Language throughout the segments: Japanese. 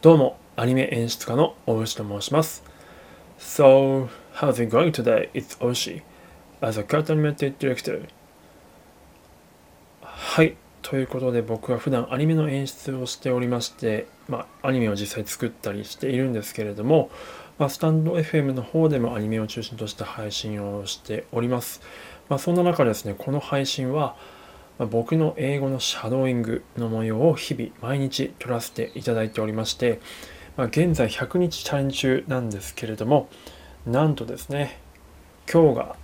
どうも、アニメ演出家の大牛と申します。So, how's it going today? It's Oshi. As a cartoon animated director. はい、ということで僕は普段アニメの演出をしておりまして、まあ、アニメを実際作ったりしているんですけれども、まあ、スタンド FM の方でもアニメを中心とした配信をしております。まあ、そんな中ですね、この配信は、まあ僕の英語のシャドーイングの模様を日々毎日撮らせていただいておりまして、まあ、現在100日チャレンジ中なんですけれどもなんとですね今日が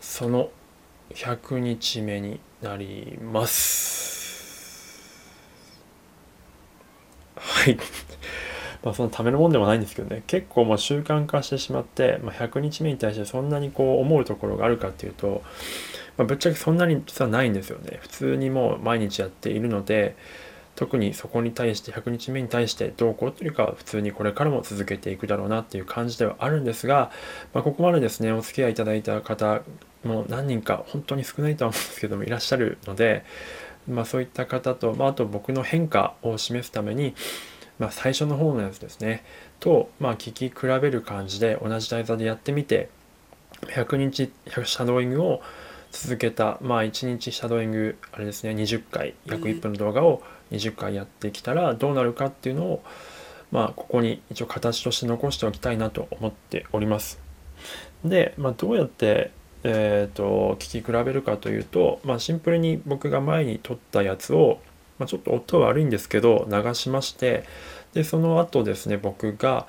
その100日目になります。はい。まあそのためのもんでもないんですけどね。結構もう習慣化してしまって、まあ、100日目に対してそんなにこう思うところがあるかっていうと、まあ、ぶっちゃけそんなに実はないんですよね。普通にもう毎日やっているので特にそこに対して100日目に対してどうこうというか普通にこれからも続けていくだろうなっていう感じではあるんですが、まあ、ここまでですねお付き合いいただいた方も何人か本当に少ないとは思うんですけどもいらっしゃるので、まあ、そういった方と、まあ、あと僕の変化を示すために、まあ、最初の方のやつですねと、まあ、聞き比べる感じで同じ台座でやってみて100日シャドーイングを続けたまあ1日シャドーイングあれですね20回約1分の動画を20回やってきたらどうなるかっていうのをまあここに一応形として残しておきたいなと思っております。で、まあ、どうやってえー、と聞き比べるかというと、まあ、シンプルに僕が前に撮ったやつを、まあ、ちょっと音悪いんですけど流しましてでその後ですね僕が、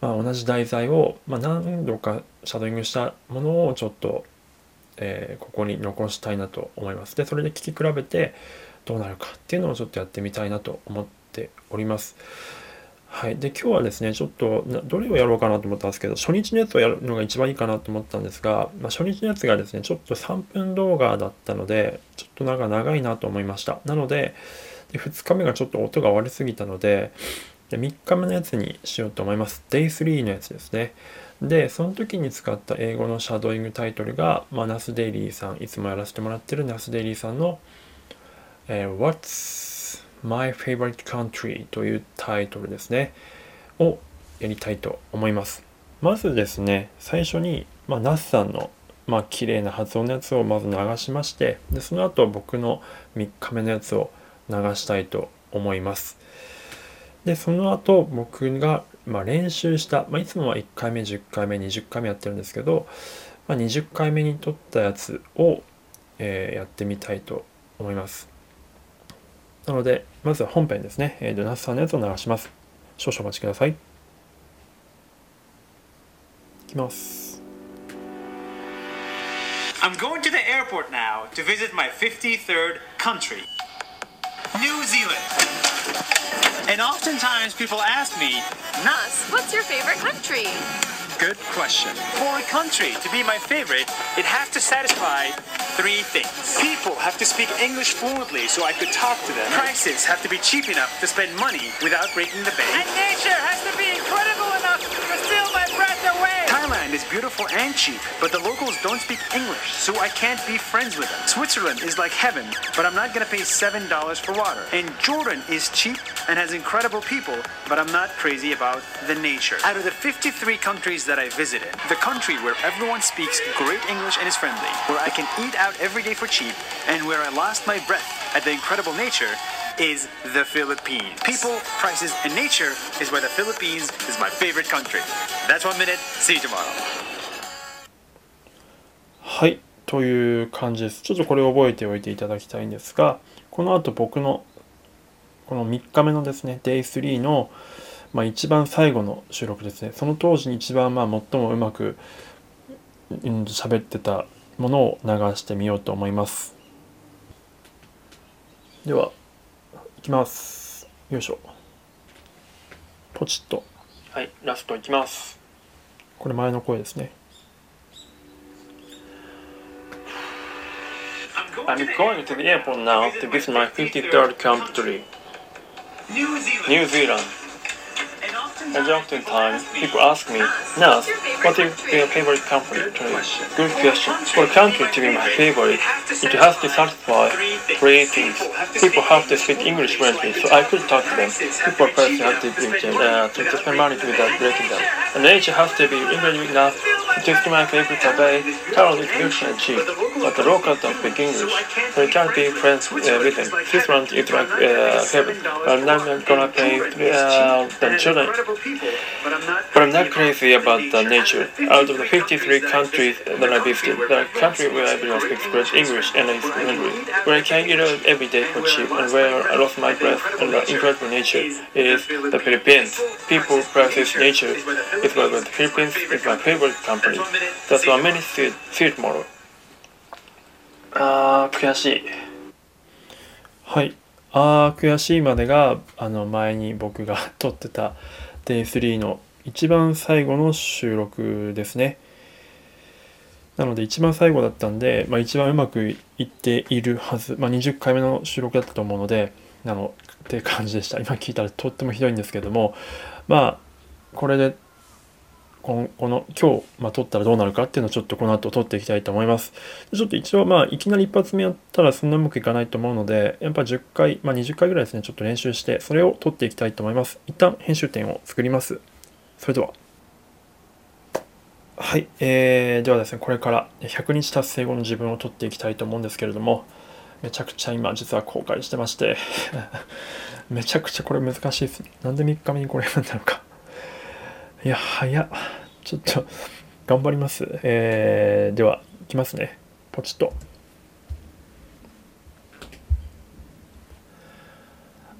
まあ、同じ題材を、まあ、何度かシャドーイングしたものをちょっと、えーここに残したいなと思います。でそれで聞き比べてどうなるかっていうのをちょっとやってみたいなと思っております。はい、で今日はですねちょっとどれをやろうかなと思ったんですけど初日のやつをやるのが一番いいかなと思ったんですが、まあ、初日のやつがですねちょっと3分動画だったのでちょっとなんか長いなと思いましたなのでで2日目がちょっと音が悪すぎたのでで3日目のやつにしようと思います Day3 のやつですねでその時に使った英語のシャドーイングタイトルが、まあ、ナス・デイリーさんいつもやらせてもらってるナス・デイリーさんの「えー What's My Favorite Country」というタイトルですねをやりたいと思います。まずですね最初に、まあ、ナスさんのまあ綺麗な発音のやつをまず流しましてでその後僕の3日目のやつを流したいと思います。でその後僕が、まあ、練習した、まあ、いつもは1回目10回目20回目やってるんですけど、まあ、20回目に撮ったやつを、えーやってみたいと思います。なのでまずは本編ですね、えー、ドナスさんのやつを流します。少々お待ちください。いきます。I'm going to the airport now to visit my 53rd country, New Zealand. And oftentimes people ask me, Nas, what's your favorite country? good question. For a country to be my favorite, it has to satisfy three things. People have to speak English fluently so I could talk to them. Prices have to be cheap enough to spend money without breaking the bank. And nature has to be incredible enough to steal my breath away. Thailand is beautiful and cheap, but the locals don't speak English, so I can't be friends with them. Switzerland is like heaven, but I'm not gonna pay $7 for water. And Jordan is cheap and has incredible people, but I'm not crazy about the nature. Out of the 53 countries that I visited, the country where everyone speaks great English and is friendly, where I can eat out every day for cheap, and where I lost my breath at the incredible nature is the Philippines. People, prices, and nature is why the Philippines is my favorite country. That's one minute. See you tomorrow. はいという感じですちょっとこれを覚えておいていただきたいんですがこの後僕のこの3日目のですね Day3 の、まあ、一番最後の収録ですねその当時に一番まあ最もうまくうん喋ってたものを流してみようと思いますではいきますよいしょポチッとはいラストいきますこれ前の声ですね I'm going to the airport now to visit my 53rd country, New Zealand. And And oftentimes people ask me, Nas, what is your favorite country? Good question. For a country to be my favorite, it has to satisfy three things. People have to speak English fluently, so I could talk to them. People first have to, uh, to, to spend money without breaking them. And nature has to be incredible enough to to my favorite away. Carol is rich and cheap, but the locals don't speak English, so you can't be friends uh, with them. Switzerland is like heaven. I'm not gonna pay uh, the children but I'm not crazy about the nature. Out of the 53 countries that I visited, the country where everyone speaks great English and is where I can eat out every day for cheap, and where I lost my breath and the incredible nature is the Philippines. People practice nature. It's why the Philippines is my favorite country. That's why many see it, more. あー悔しい。はい。あー悔しいまでがあの前に僕が 撮ってた Day3 の一番最後の収録ですね。なので一番最後だったんで、まあ、一番うまくいっているはず、まあ、20回目の収録だったと思うのでなのって感じでした。今聞いたらとってもひどいんですけども。まあこれでこのこの今日、まあ、撮ったらどうなるかっていうのをちょっとこの後撮っていきたいと思います。ちょっと一応まあいきなり一発目やったらそんなうまくいかないと思うのでやっぱ10回、まあ、20回ぐらいですねちょっと練習してそれを撮っていきたいと思います。一旦編集点を作ります。それでは。はい、えー、ではですねこれから100日達成後の自分を撮っていきたいと思うんですけれどもめちゃくちゃ今実は後悔してまして めちゃくちゃこれ難しいですなんで3日目にこれなんだろうか。いや、早っ。ちょっと、頑張ります。えー、では、いきますね。ポチッと。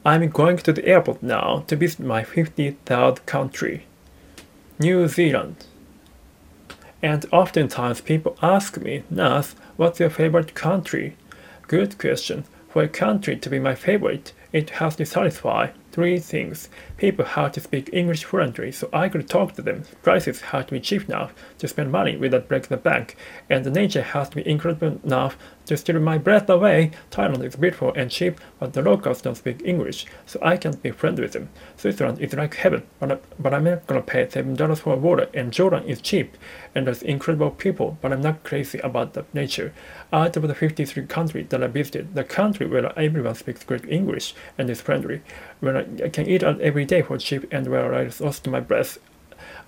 I'm going to the airport now to visit my 53rd country, New Zealand. And oftentimes people ask me, Nas, what's your favorite country? Good question. For a country to be my favorite, it has to satisfy three things. People have to speak English fluently, so I could talk to them. Prices have to be cheap enough to spend money without breaking the bank, and the nature has to be incredible enough to steal my breath away. Thailand is beautiful and cheap, but the locals don't speak English, so I can't be friends with them. Switzerland is like heaven, but, I, but I'm not gonna pay seven dollars for water, and Jordan is cheap, and there's incredible people, but I'm not crazy about the nature. Out of the 53 countries that I visited, the country where everyone speaks great English and is friendly, where I can eat out every day for cheap, and where I lost my breath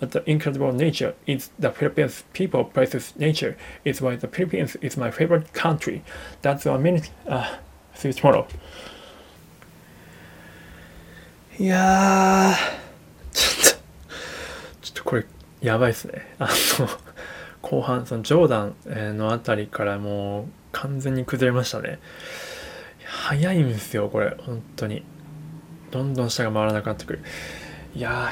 at the incredible nature is the Philippines people places nature is why the Philippines is my favorite country. That's a minute. Uh, see you tomorrow. いやちょっと、ちょっとこれ、やばいっすね。あの、後半、そのジョーダンのあたりからもう完全に崩れましたね。早いんですよ、これ、本当に。どんどん下が回らなくなってくる。いや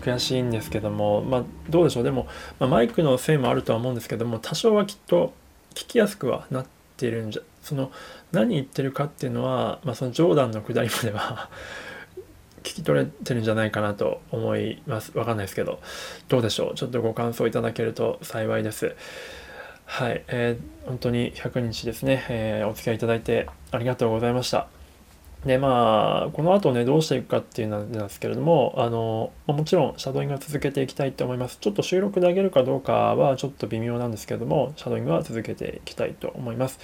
ー、悔しいんですけども、まあ、どうでしょう。でも、まあ、マイクのせいもあるとは思うんですけども、多少はきっと聞きやすくはなってるんじゃ、その、何言ってるかっていうのは、まあ、そのジョーダンのくだりまでは 聞き取れてるんじゃないかなと思います。わかんないですけど、どうでしょう。ちょっとご感想いただけると幸いです。はい、えー、本当に100日ですね、えー、お付き合いいただいてありがとうございました。で、まあ、この後ね、どうしていくかっていうのなんですけれども、あの、もちろんシャドーイングは続けていきたいと思います。ちょっと収録であげるかどうかはちょっと微妙なんですけれども、シャドーイングは続けていきたいと思います。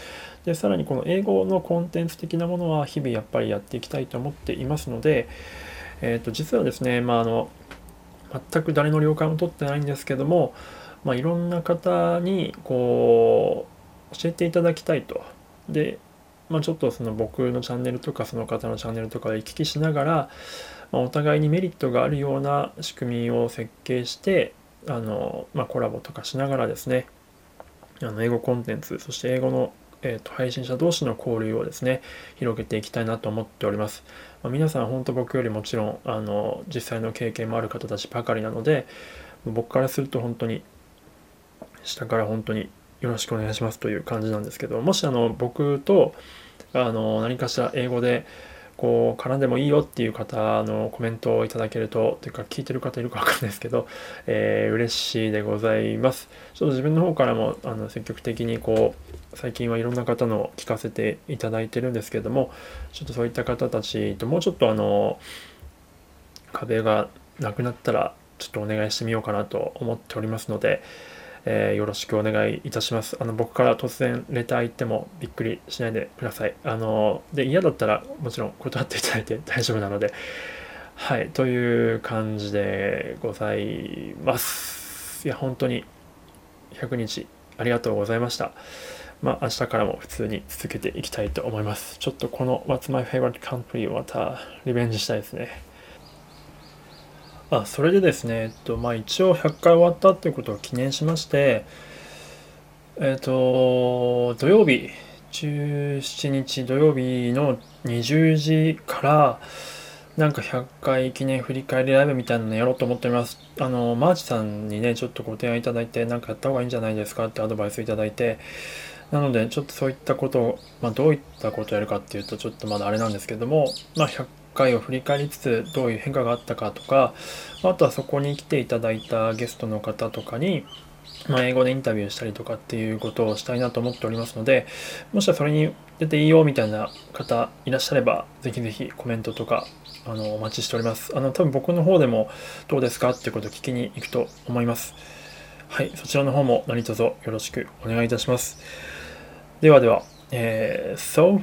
で、さらにこの英語のコンテンツ的なものは日々やっぱりやっていきたいと思っていますので、えっ、ー、と、実はですね、まあ、あの、全く誰の了解も取ってないんですけども、まあ、いろんな方に、こう、教えていただきたいと。で、まあ、ちょっとその僕のチャンネルとかその方のチャンネルとかで行き来しながら、まあ、お互いにメリットがあるような仕組みを設計してあの、まあ、コラボとかしながらですねあの英語コンテンツそして英語の、えーと、配信者同士の交流をですね広げていきたいなと思っております、まあ、皆さん本当僕よりもちろんあの実際の経験もある方たちばかりなので僕からすると本当に下から本当によろしくお願いしますという感じなんですけどもしあの僕とあの何かしら英語でこう絡んでもいいよっていう方のコメントをいただけるとというか聞いてる方いるかわかんないですけど、えー、嬉しいでございます。ちょっと自分の方からもあの積極的にこう最近はいろんな方の聞かせていただいてるんですけどもちょっとそういった方たちともうちょっとあの壁がなくなったらちょっとお願いしてみようかなと思っておりますので、えー、よろしくお願いいたします。あの僕から突然レター言ってもびっくりしないでください。あので嫌だったらもちろん断っていただいて 大丈夫なので、はい、という感じでございます。いや、本当に100日ありがとうございました。まあ、明日からも普通に続けていきたいと思います。ちょっとこの What's My Favorite Country をまたリベンジしたいですね。あ、それでですね、えっと、まあ一応100回終わったっていうことを記念しまして、えっと、土曜日、17日土曜日の20時から、なんか100回記念振り返りライブみたいなのやろうと思っております。あの、マーチさんにね、ちょっとご提案いただいて、なんかやった方がいいんじゃないですかってアドバイスいただいて、なので、ちょっとそういったことを、まあ、どういったことをやるかっていうと、ちょっとまだあれなんですけども、まあ、回を振り返りつつ、どういう変化があったかとか、あとはそこに来ていただいたゲストの方とかに、まあ、英語でインタビューしたりとかっていうことをしたいなと思っておりますので、もしはそれに出ていいよみたいな方いらっしゃれば、ぜひぜひコメントとか、あの、お待ちしております。あの、多分僕の方でもどうですかっていうことを聞きに行くと思います。はい、そちらの方も何卒よろしくお願いいたします。ではでは、えー、So,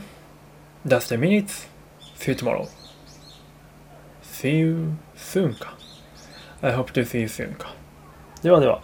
that's the minutes. See you tomorrow? See you soon か。I hope to see you soon か。ではでは。